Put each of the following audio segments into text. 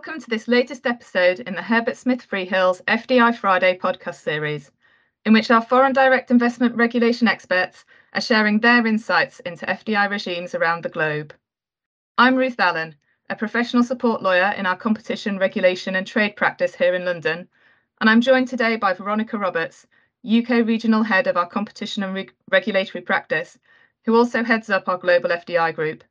welcome to this latest episode in the Herbert Smith Freehills FDI Friday podcast series, in which our foreign direct investment regulation experts are sharing their insights into FDI regimes around the globe. I'm Ruth Allen, a professional support lawyer in our competition, regulation and trade practice here in London, and I'm joined today by Veronica Roberts, UK Regional Head of our competition and Re regulatory practice, who also heads up our global FDI group,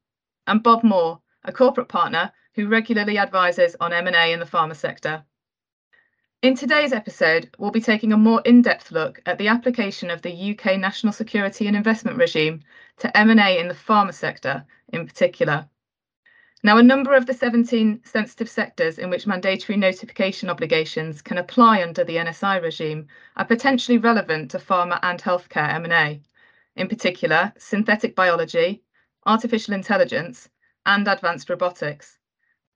and Bob Moore, a corporate partner who regularly advises on M&A in the pharma sector. In today's episode, we'll be taking a more in-depth look at the application of the UK national security and investment regime to M&A in the pharma sector in particular. Now, a number of the 17 sensitive sectors in which mandatory notification obligations can apply under the NSI regime are potentially relevant to pharma and healthcare M&A, in particular synthetic biology, artificial intelligence, and advanced robotics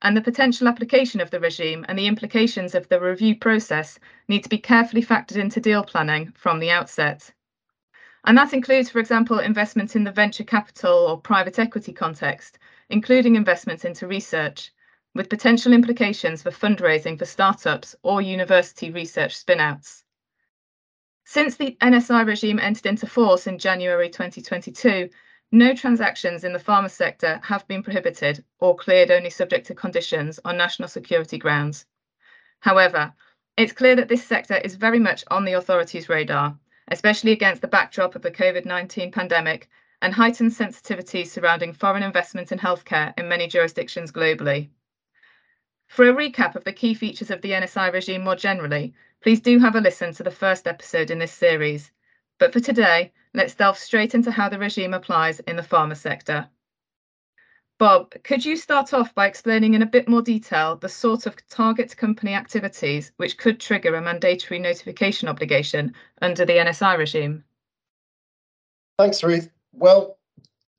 and the potential application of the regime and the implications of the review process need to be carefully factored into deal planning from the outset. And that includes, for example, investment in the venture capital or private equity context, including investments into research, with potential implications for fundraising for startups or university research spinouts. Since the NSI regime entered into force in January 2022, no transactions in the pharma sector have been prohibited or cleared only subject to conditions on national security grounds. However, it's clear that this sector is very much on the authorities' radar, especially against the backdrop of the COVID 19 pandemic and heightened sensitivity surrounding foreign investment in healthcare in many jurisdictions globally. For a recap of the key features of the NSI regime more generally, please do have a listen to the first episode in this series. But for today, let's delve straight into how the regime applies in the pharma sector. Bob, could you start off by explaining in a bit more detail the sort of target company activities which could trigger a mandatory notification obligation under the NSI regime? Thanks, Ruth. Well,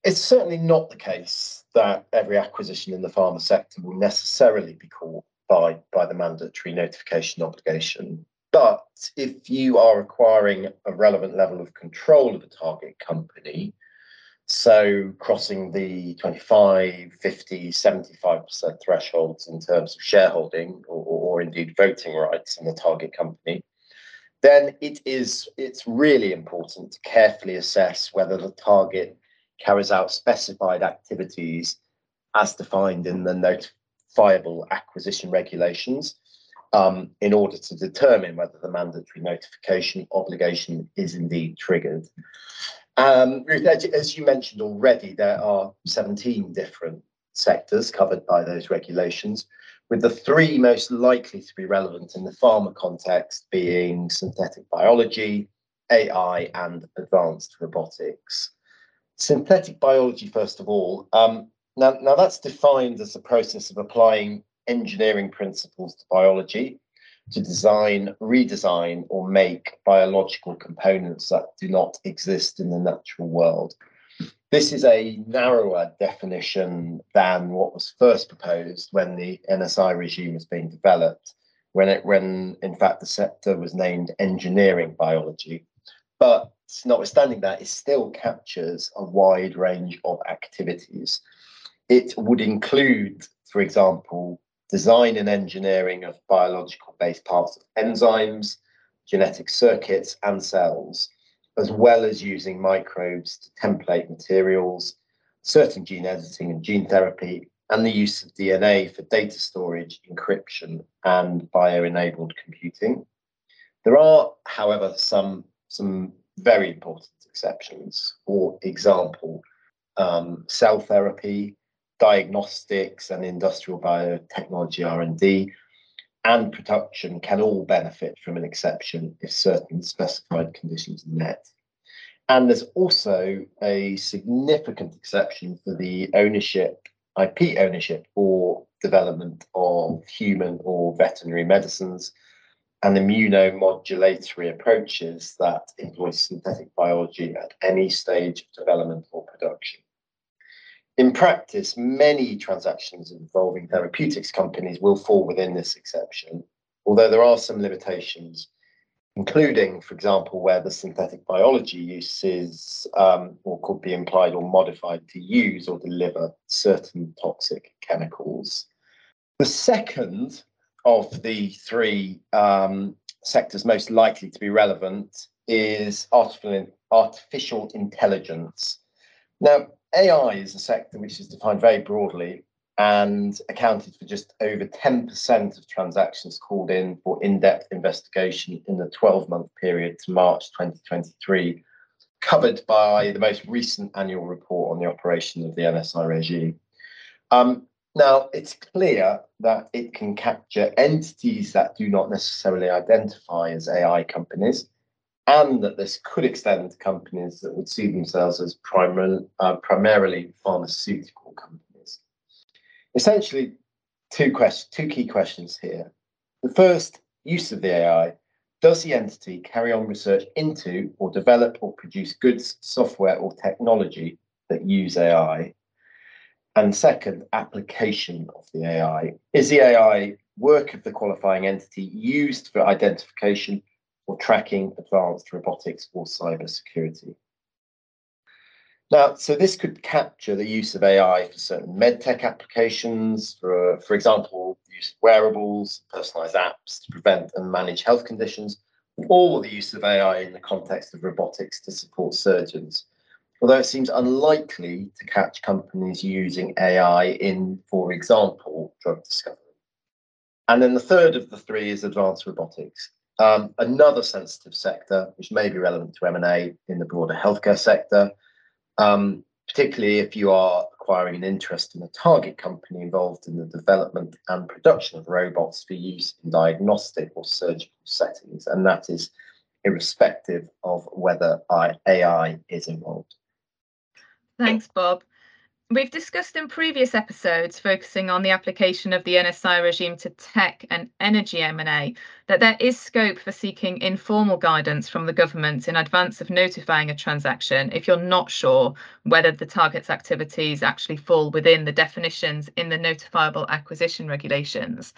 it's certainly not the case that every acquisition in the pharma sector will necessarily be caught by, by the mandatory notification obligation. But if you are acquiring a relevant level of control of the target company, so crossing the 25, 50, 75% thresholds in terms of shareholding or, or indeed voting rights in the target company, then it is it's really important to carefully assess whether the target carries out specified activities as defined in the notifiable acquisition regulations um, in order to determine whether the mandatory notification obligation is indeed triggered. Um, as you mentioned already, there are 17 different sectors covered by those regulations, with the three most likely to be relevant in the pharma context being synthetic biology, AI, and advanced robotics. Synthetic biology, first of all, um, now, now that's defined as the process of applying engineering principles to biology to design, redesign, or make biological components that do not exist in the natural world. This is a narrower definition than what was first proposed when the NSI regime was being developed, when it when in fact the sector was named engineering biology. But notwithstanding that, it still captures a wide range of activities. It would include, for example, design and engineering of biological based parts of enzymes, genetic circuits, and cells, as well as using microbes to template materials, certain gene editing and gene therapy, and the use of DNA for data storage, encryption, and bio-enabled computing. There are, however, some, some very important exceptions. For example, um, cell therapy, diagnostics and industrial biotechnology R&D and production can all benefit from an exception if certain specified conditions are met. And there's also a significant exception for the ownership, IP ownership or development of human or veterinary medicines and immunomodulatory approaches that employ synthetic biology at any stage of development or production. In practice, many transactions involving therapeutics companies will fall within this exception, although there are some limitations, including, for example, where the synthetic biology uses um, or could be implied or modified to use or deliver certain toxic chemicals. The second of the three um, sectors most likely to be relevant is artificial, artificial intelligence. Now, AI is a sector which is defined very broadly and accounted for just over 10% of transactions called in for in depth investigation in the 12 month period to March 2023, covered by the most recent annual report on the operation of the NSI regime. Um, now, it's clear that it can capture entities that do not necessarily identify as AI companies, and that this could extend to companies that would see themselves as primar- uh, primarily pharmaceutical companies. Essentially, two, questions, two key questions here. The first, use of the AI. Does the entity carry on research into or develop or produce goods, software, or technology that use AI? And second, application of the AI. Is the AI work of the qualifying entity used for identification or tracking advanced robotics or cybersecurity? Now, so this could capture the use of AI for certain medtech applications, for, for example, use of wearables, personalized apps to prevent and manage health conditions, or the use of AI in the context of robotics to support surgeons although it seems unlikely to catch companies using AI in, for example, drug discovery. And then the third of the three is advanced robotics, um, another sensitive sector which may be relevant to M&A in the broader healthcare sector, um, particularly if you are acquiring an interest in a target company involved in the development and production of robots for use in diagnostic or surgical settings, and that is irrespective of whether AI is involved. Thanks, Bob. We've discussed in previous episodes, focusing on the application of the NSI regime to tech and energy M&A, that there is scope for seeking informal guidance from the government in advance of notifying a transaction if you're not sure whether the target's activities actually fall within the definitions in the notifiable acquisition regulations.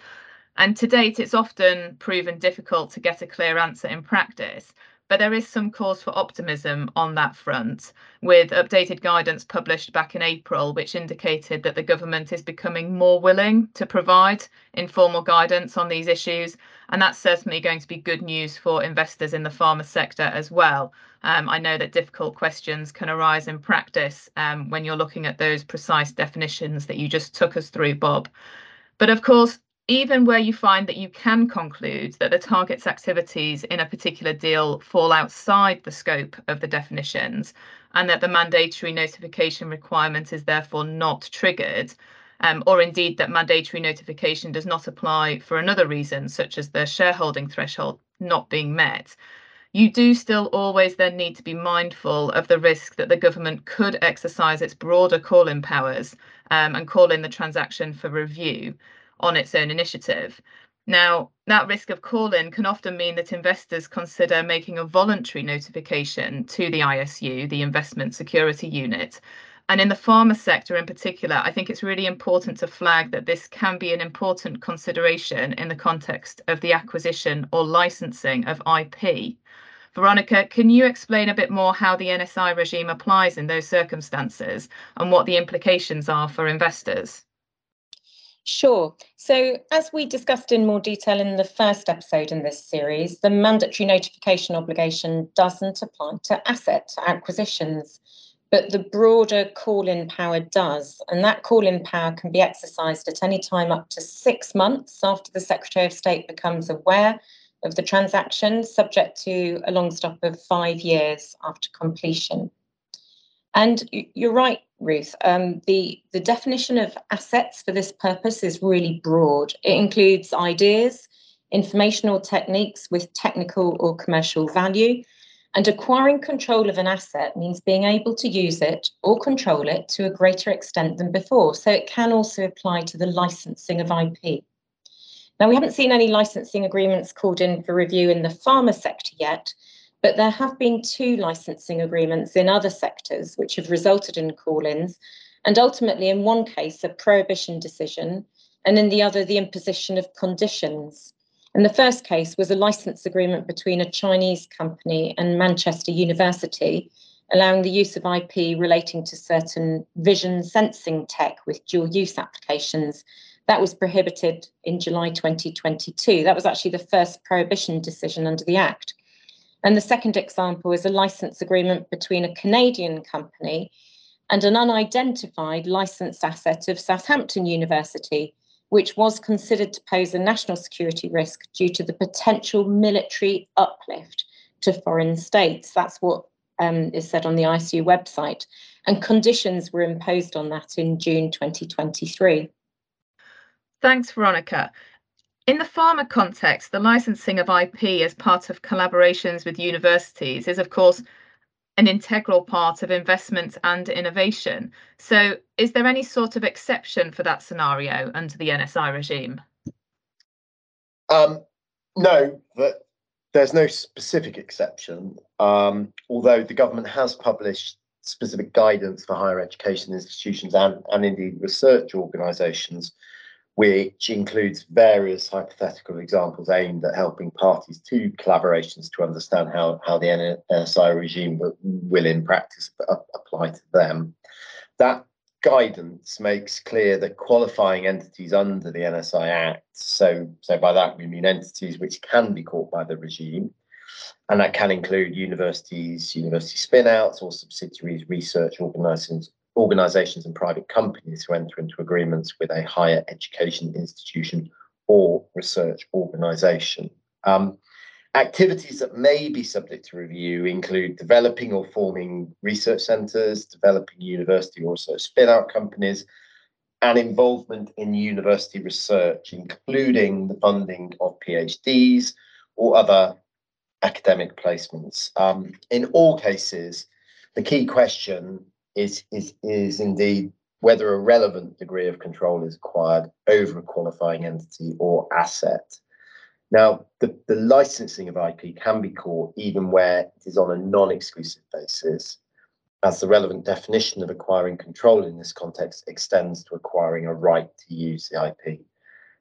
And to date, it's often proven difficult to get a clear answer in practice but there is some cause for optimism on that front, with updated guidance published back in April, which indicated that the government is becoming more willing to provide informal guidance on these issues. And that's certainly going to be good news for investors in the pharma sector as well. Um, I know that difficult questions can arise in practice um, when you're looking at those precise definitions that you just took us through, Bob. But of course, even where you find that you can conclude that the target's activities in a particular deal fall outside the scope of the definitions and that the mandatory notification requirement is therefore not triggered, um, or indeed that mandatory notification does not apply for another reason, such as the shareholding threshold not being met, you do still always then need to be mindful of the risk that the government could exercise its broader call in powers um, and call in the transaction for review on its own initiative. Now, that risk of call in can often mean that investors consider making a voluntary notification to the ISU, the Investment Security Unit. And in the pharma sector in particular, I think it's really important to flag that this can be an important consideration in the context of the acquisition or licensing of IP. Veronica, can you explain a bit more how the NSI regime applies in those circumstances and what the implications are for investors? Sure. So, as we discussed in more detail in the first episode in this series, the mandatory notification obligation doesn't apply to asset acquisitions, but the broader call in power does. And that call in power can be exercised at any time up to six months after the Secretary of State becomes aware of the transaction, subject to a long stop of five years after completion. And you're right, Ruth. Um, the, the definition of assets for this purpose is really broad. It includes ideas, informational techniques with technical or commercial value. And acquiring control of an asset means being able to use it or control it to a greater extent than before. So it can also apply to the licensing of IP. Now, we haven't seen any licensing agreements called in for review in the pharma sector yet, but there have been two licensing agreements in other sectors which have resulted in call ins, and ultimately, in one case, a prohibition decision, and in the other, the imposition of conditions. And the first case was a license agreement between a Chinese company and Manchester University, allowing the use of IP relating to certain vision sensing tech with dual use applications That was prohibited in July 2022. That was actually the first prohibition decision under the Act. And the second example is a license agreement between a Canadian company and an unidentified licensed asset of Southampton University, which was considered to pose a national security risk due to the potential military uplift to foreign states. That's what um, is said on the ISU website. And conditions were imposed on that in June 2023. Thanks, Veronica. In the pharma context, the licensing of IP as part of collaborations with universities is, of course, an integral part of investment and innovation. So, is there any sort of exception for that scenario under the NSI regime? Um, no, but there's no specific exception. Um, although the government has published specific guidance for higher education institutions and, and indeed research organisations which includes various hypothetical examples aimed at helping parties to collaborations to understand how, how the NSI regime will, in practice apply to them. That guidance makes clear that qualifying entities under the NSI Act, so, so by that we mean entities which can be caught by the regime, and that can include universities, university spinouts, or subsidiaries, research organisations, organisations and private companies who enter into agreements with a higher education institution or research organisation. Um, activities that may be subject to review include developing or forming research centres, developing university or research spin-out companies, and involvement in university research, including the funding of PhDs or other academic placements. Um, in all cases, the key question is, is, is indeed whether a relevant degree of control is acquired over a qualifying entity or asset. Now, the, the licensing of IP can be caught even where it is on a non exclusive basis, as the relevant definition of acquiring control in this context extends to acquiring a right to use the IP.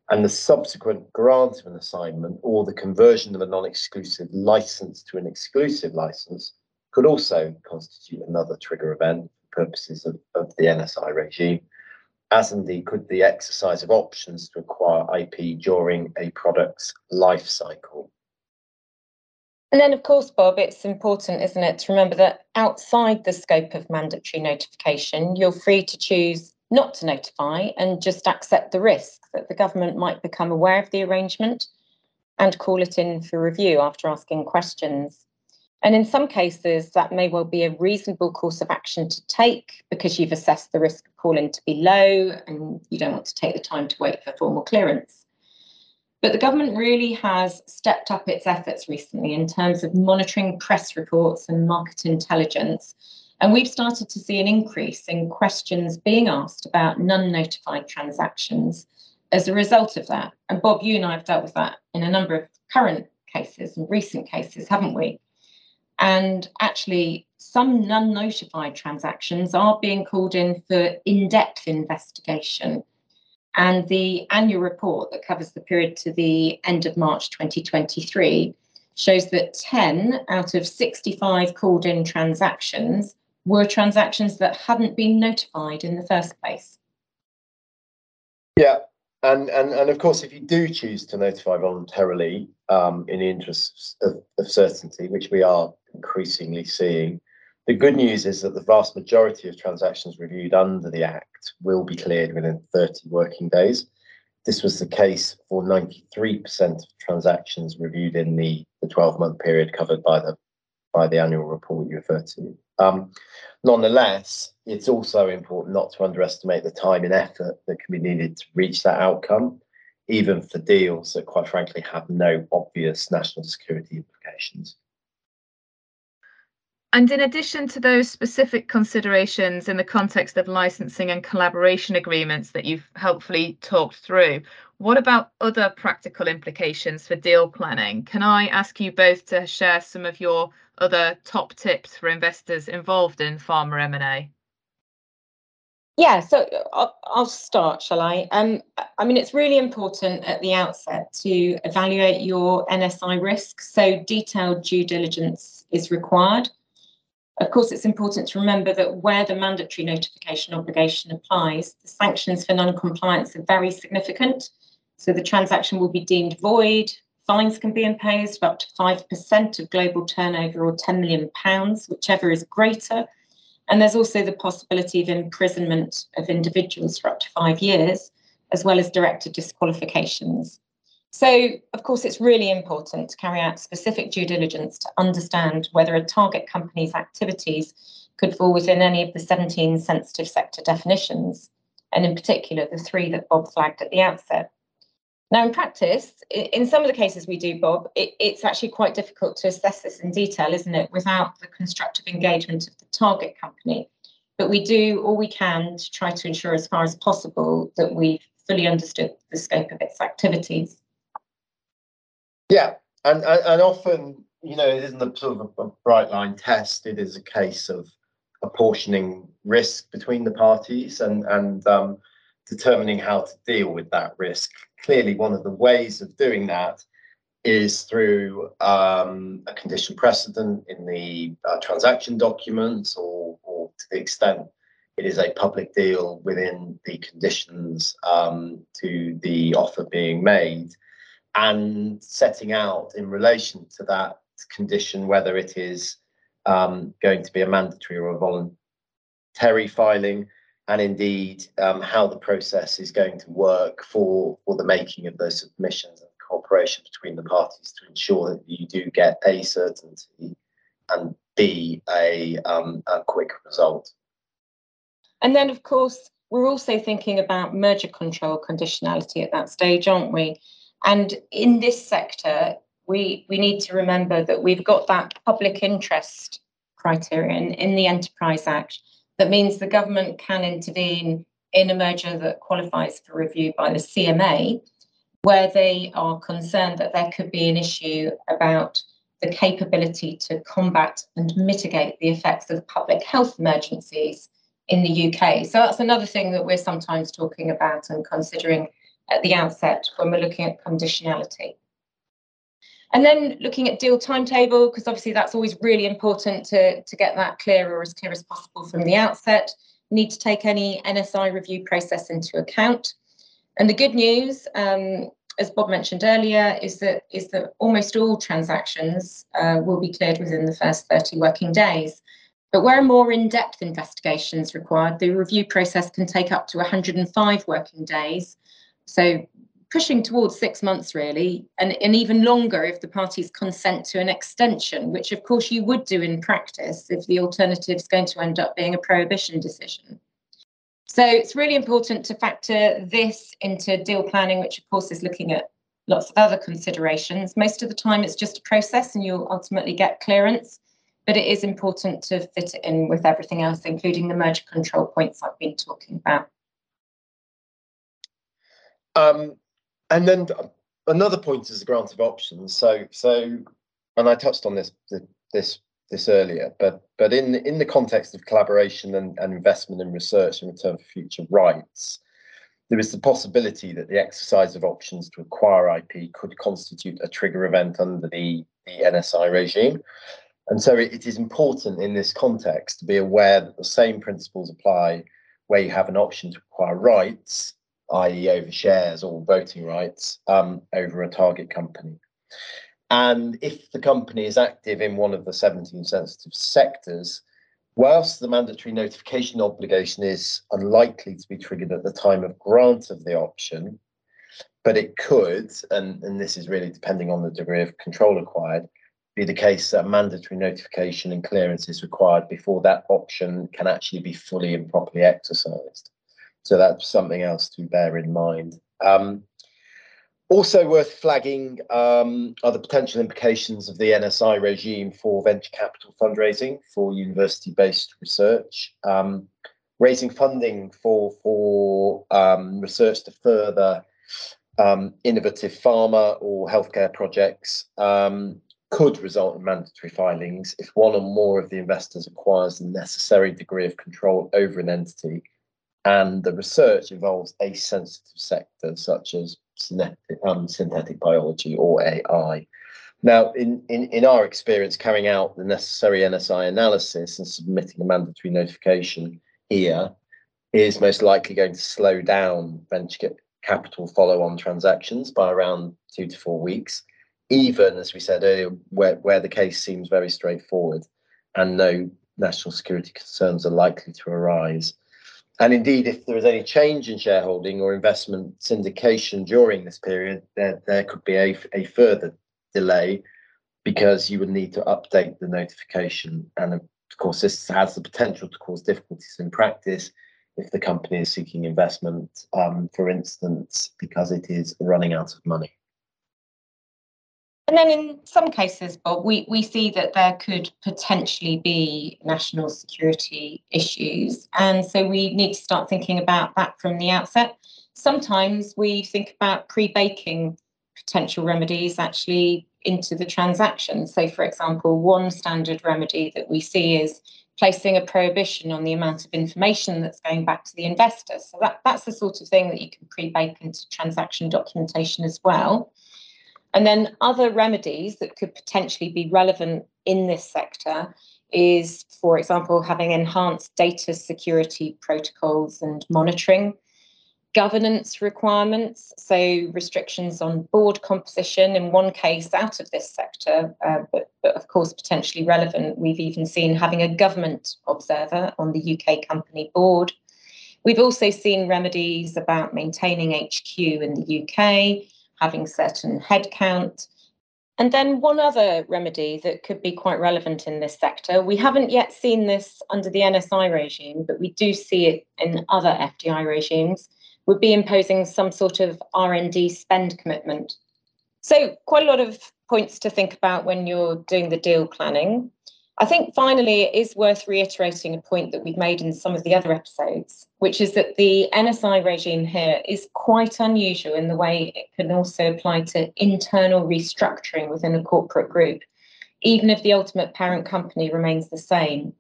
And the subsequent grant of an assignment or the conversion of a non exclusive license to an exclusive license could also constitute another trigger event purposes of, of the NSI regime, as indeed could the exercise of options to acquire IP during a product's life cycle. And then, of course, Bob, it's important, isn't it, to remember that outside the scope of mandatory notification, you're free to choose not to notify and just accept the risk that the government might become aware of the arrangement and call it in for review after asking questions. And in some cases, that may well be a reasonable course of action to take because you've assessed the risk of call in to be low and you don't want to take the time to wait for formal clearance. But the government really has stepped up its efforts recently in terms of monitoring press reports and market intelligence. And we've started to see an increase in questions being asked about non notified transactions as a result of that. And Bob, you and I have dealt with that in a number of current cases and recent cases, haven't we? And actually, some non notified transactions are being called in for in depth investigation. And the annual report that covers the period to the end of March 2023 shows that 10 out of 65 called in transactions were transactions that hadn't been notified in the first place. Yeah, and, and, and of course, if you do choose to notify voluntarily um, in the interests of, of certainty, which we are increasingly seeing. The good news is that the vast majority of transactions reviewed under the Act will be cleared within 30 working days. This was the case for 93% of transactions reviewed in the, the 12 month period covered by the by the annual report you refer to. Um, nonetheless, it's also important not to underestimate the time and effort that can be needed to reach that outcome, even for deals that, quite frankly, have no obvious national security implications. And in addition to those specific considerations in the context of licensing and collaboration agreements that you've helpfully talked through, what about other practical implications for deal planning? Can I ask you both to share some of your other top tips for investors involved in pharma M&A? Yeah, so I'll, I'll, start, shall I? Um, I mean, it's really important at the outset to evaluate your NSI risk. So detailed due diligence is required Of course, it's important to remember that where the mandatory notification obligation applies, the sanctions for non-compliance are very significant. So the transaction will be deemed void, fines can be imposed of up to 5% of global turnover or 10 million pounds, whichever is greater. And there's also the possibility of imprisonment of individuals for up to five years, as well as director disqualifications. So, of course, it's really important to carry out specific due diligence to understand whether a target company's activities could fall within any of the 17 sensitive sector definitions, and in particular, the three that Bob flagged at the outset. Now, in practice, in some of the cases we do, Bob, it, it's actually quite difficult to assess this in detail, isn't it, without the constructive engagement of the target company. But we do all we can to try to ensure, as far as possible, that we've fully understood the scope of its activities. Yeah, and, and, and often, you know, it isn't a sort of a, bright line test. It is a case of apportioning risk between the parties and and um, determining how to deal with that risk. Clearly, one of the ways of doing that is through um, a condition precedent in the uh, transaction documents, or, or to the extent it is a public deal within the conditions um, to the offer being made and setting out in relation to that condition whether it is um, going to be a mandatory or a voluntary filing, and indeed um, how the process is going to work for, for the making of those submissions and cooperation between the parties to ensure that you do get a certainty and b a, um, a quick result. And then, of course, we're also thinking about merger control conditionality at that stage, aren't we? And in this sector, we, we need to remember that we've got that public interest criterion in the Enterprise Act that means the government can intervene in a merger that qualifies for review by the CMA, where they are concerned that there could be an issue about the capability to combat and mitigate the effects of public health emergencies in the UK. So that's another thing that we're sometimes talking about and considering at the outset when we're looking at conditionality. And then looking at deal timetable, because obviously that's always really important to, to get that clear or as clear as possible from the outset. Need to take any NSI review process into account. And the good news, um, as Bob mentioned earlier, is that is that almost all transactions uh, will be cleared within the first 30 working days. But where more in-depth investigation is required, the review process can take up to 105 working days, so pushing towards six months really, and, and even longer if the parties consent to an extension, which of course you would do in practice if the alternative is going to end up being a prohibition decision. So it's really important to factor this into deal planning, which of course is looking at lots of other considerations. Most of the time it's just a process and you'll ultimately get clearance, but it is important to fit it in with everything else, including the merger control points I've been talking about. Um, and then another point is the grant of options. So, so, and I touched on this this this earlier, but but in in the context of collaboration and, and investment in research in return for future rights, there is the possibility that the exercise of options to acquire IP could constitute a trigger event under the, the NSI regime. And so it, it is important in this context to be aware that the same principles apply where you have an option to acquire rights i.e., over shares or voting rights, um, over a target company. And if the company is active in one of the 17 sensitive sectors, whilst the mandatory notification obligation is unlikely to be triggered at the time of grant of the option, but it could, and, and this is really depending on the degree of control acquired, be the case that mandatory notification and clearance is required before that option can actually be fully and properly exercised. So that's something else to bear in mind. Um, also worth flagging um, are the potential implications of the NSI regime for venture capital fundraising for university-based research. Um, raising funding for for um, research to further um, innovative pharma or healthcare projects um, could result in mandatory filings if one or more of the investors acquires the necessary degree of control over an entity and the research involves a sensitive sector such as synthetic, um, synthetic biology or AI. Now, in, in, in our experience, carrying out the necessary NSI analysis and submitting a mandatory notification here is most likely going to slow down venture capital follow on transactions by around two to four weeks, even as we said earlier, where, where the case seems very straightforward and no national security concerns are likely to arise. And indeed, if there is any change in shareholding or investment syndication during this period, there, there could be a, a further delay because you would need to update the notification. And of course, this has the potential to cause difficulties in practice if the company is seeking investment, um, for instance, because it is running out of money. And then in some cases, Bob, we, we see that there could potentially be national security issues. And so we need to start thinking about that from the outset. Sometimes we think about pre baking potential remedies actually into the transaction. So, for example, one standard remedy that we see is placing a prohibition on the amount of information that's going back to the investor. So that, that's the sort of thing that you can pre-bake into transaction documentation as well. And then other remedies that could potentially be relevant in this sector is, for example, having enhanced data security protocols and monitoring governance requirements, so restrictions on board composition. In one case, out of this sector, uh, but, but of course potentially relevant, we've even seen having a government observer on the UK company board. We've also seen remedies about maintaining HQ in the UK, having certain headcount. And then one other remedy that could be quite relevant in this sector, we haven't yet seen this under the NSI regime, but we do see it in other FDI regimes, would be imposing some sort of R&D spend commitment. So quite a lot of points to think about when you're doing the deal planning. I think finally it is worth reiterating a point that we've made in some of the other episodes, which is that the NSI regime here is quite unusual in the way it can also apply to internal restructuring within a corporate group, even if the ultimate parent company remains the same.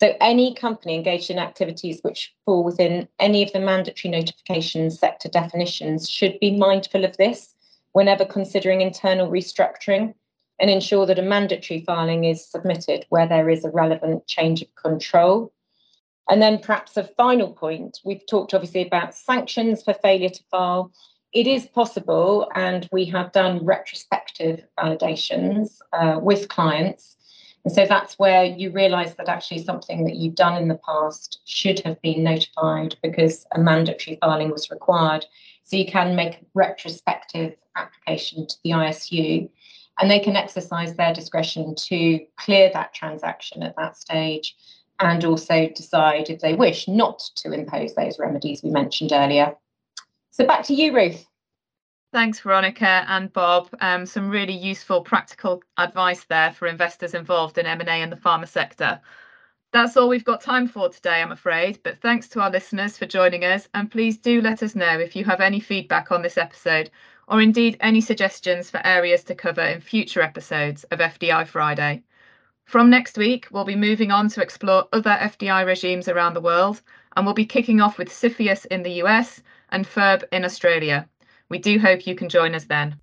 So any company engaged in activities which fall within any of the mandatory notification sector definitions should be mindful of this whenever considering internal restructuring and ensure that a mandatory filing is submitted where there is a relevant change of control. And then perhaps a final point, we've talked obviously about sanctions for failure to file. It is possible, and we have done retrospective validations uh, with clients and so that's where you realize that actually something that you've done in the past should have been notified because a mandatory filing was required. So you can make a retrospective application to the ISU and they can exercise their discretion to clear that transaction at that stage and also decide if they wish not to impose those remedies we mentioned earlier. So back to you, Ruth. Thanks, Veronica and Bob. Um, some really useful practical advice there for investors involved in M&A in the pharma sector. That's all we've got time for today, I'm afraid, but thanks to our listeners for joining us and please do let us know if you have any feedback on this episode or indeed any suggestions for areas to cover in future episodes of FDI Friday. From next week, we'll be moving on to explore other FDI regimes around the world and we'll be kicking off with CFIUS in the US and FIRB in Australia. We do hope you can join us then.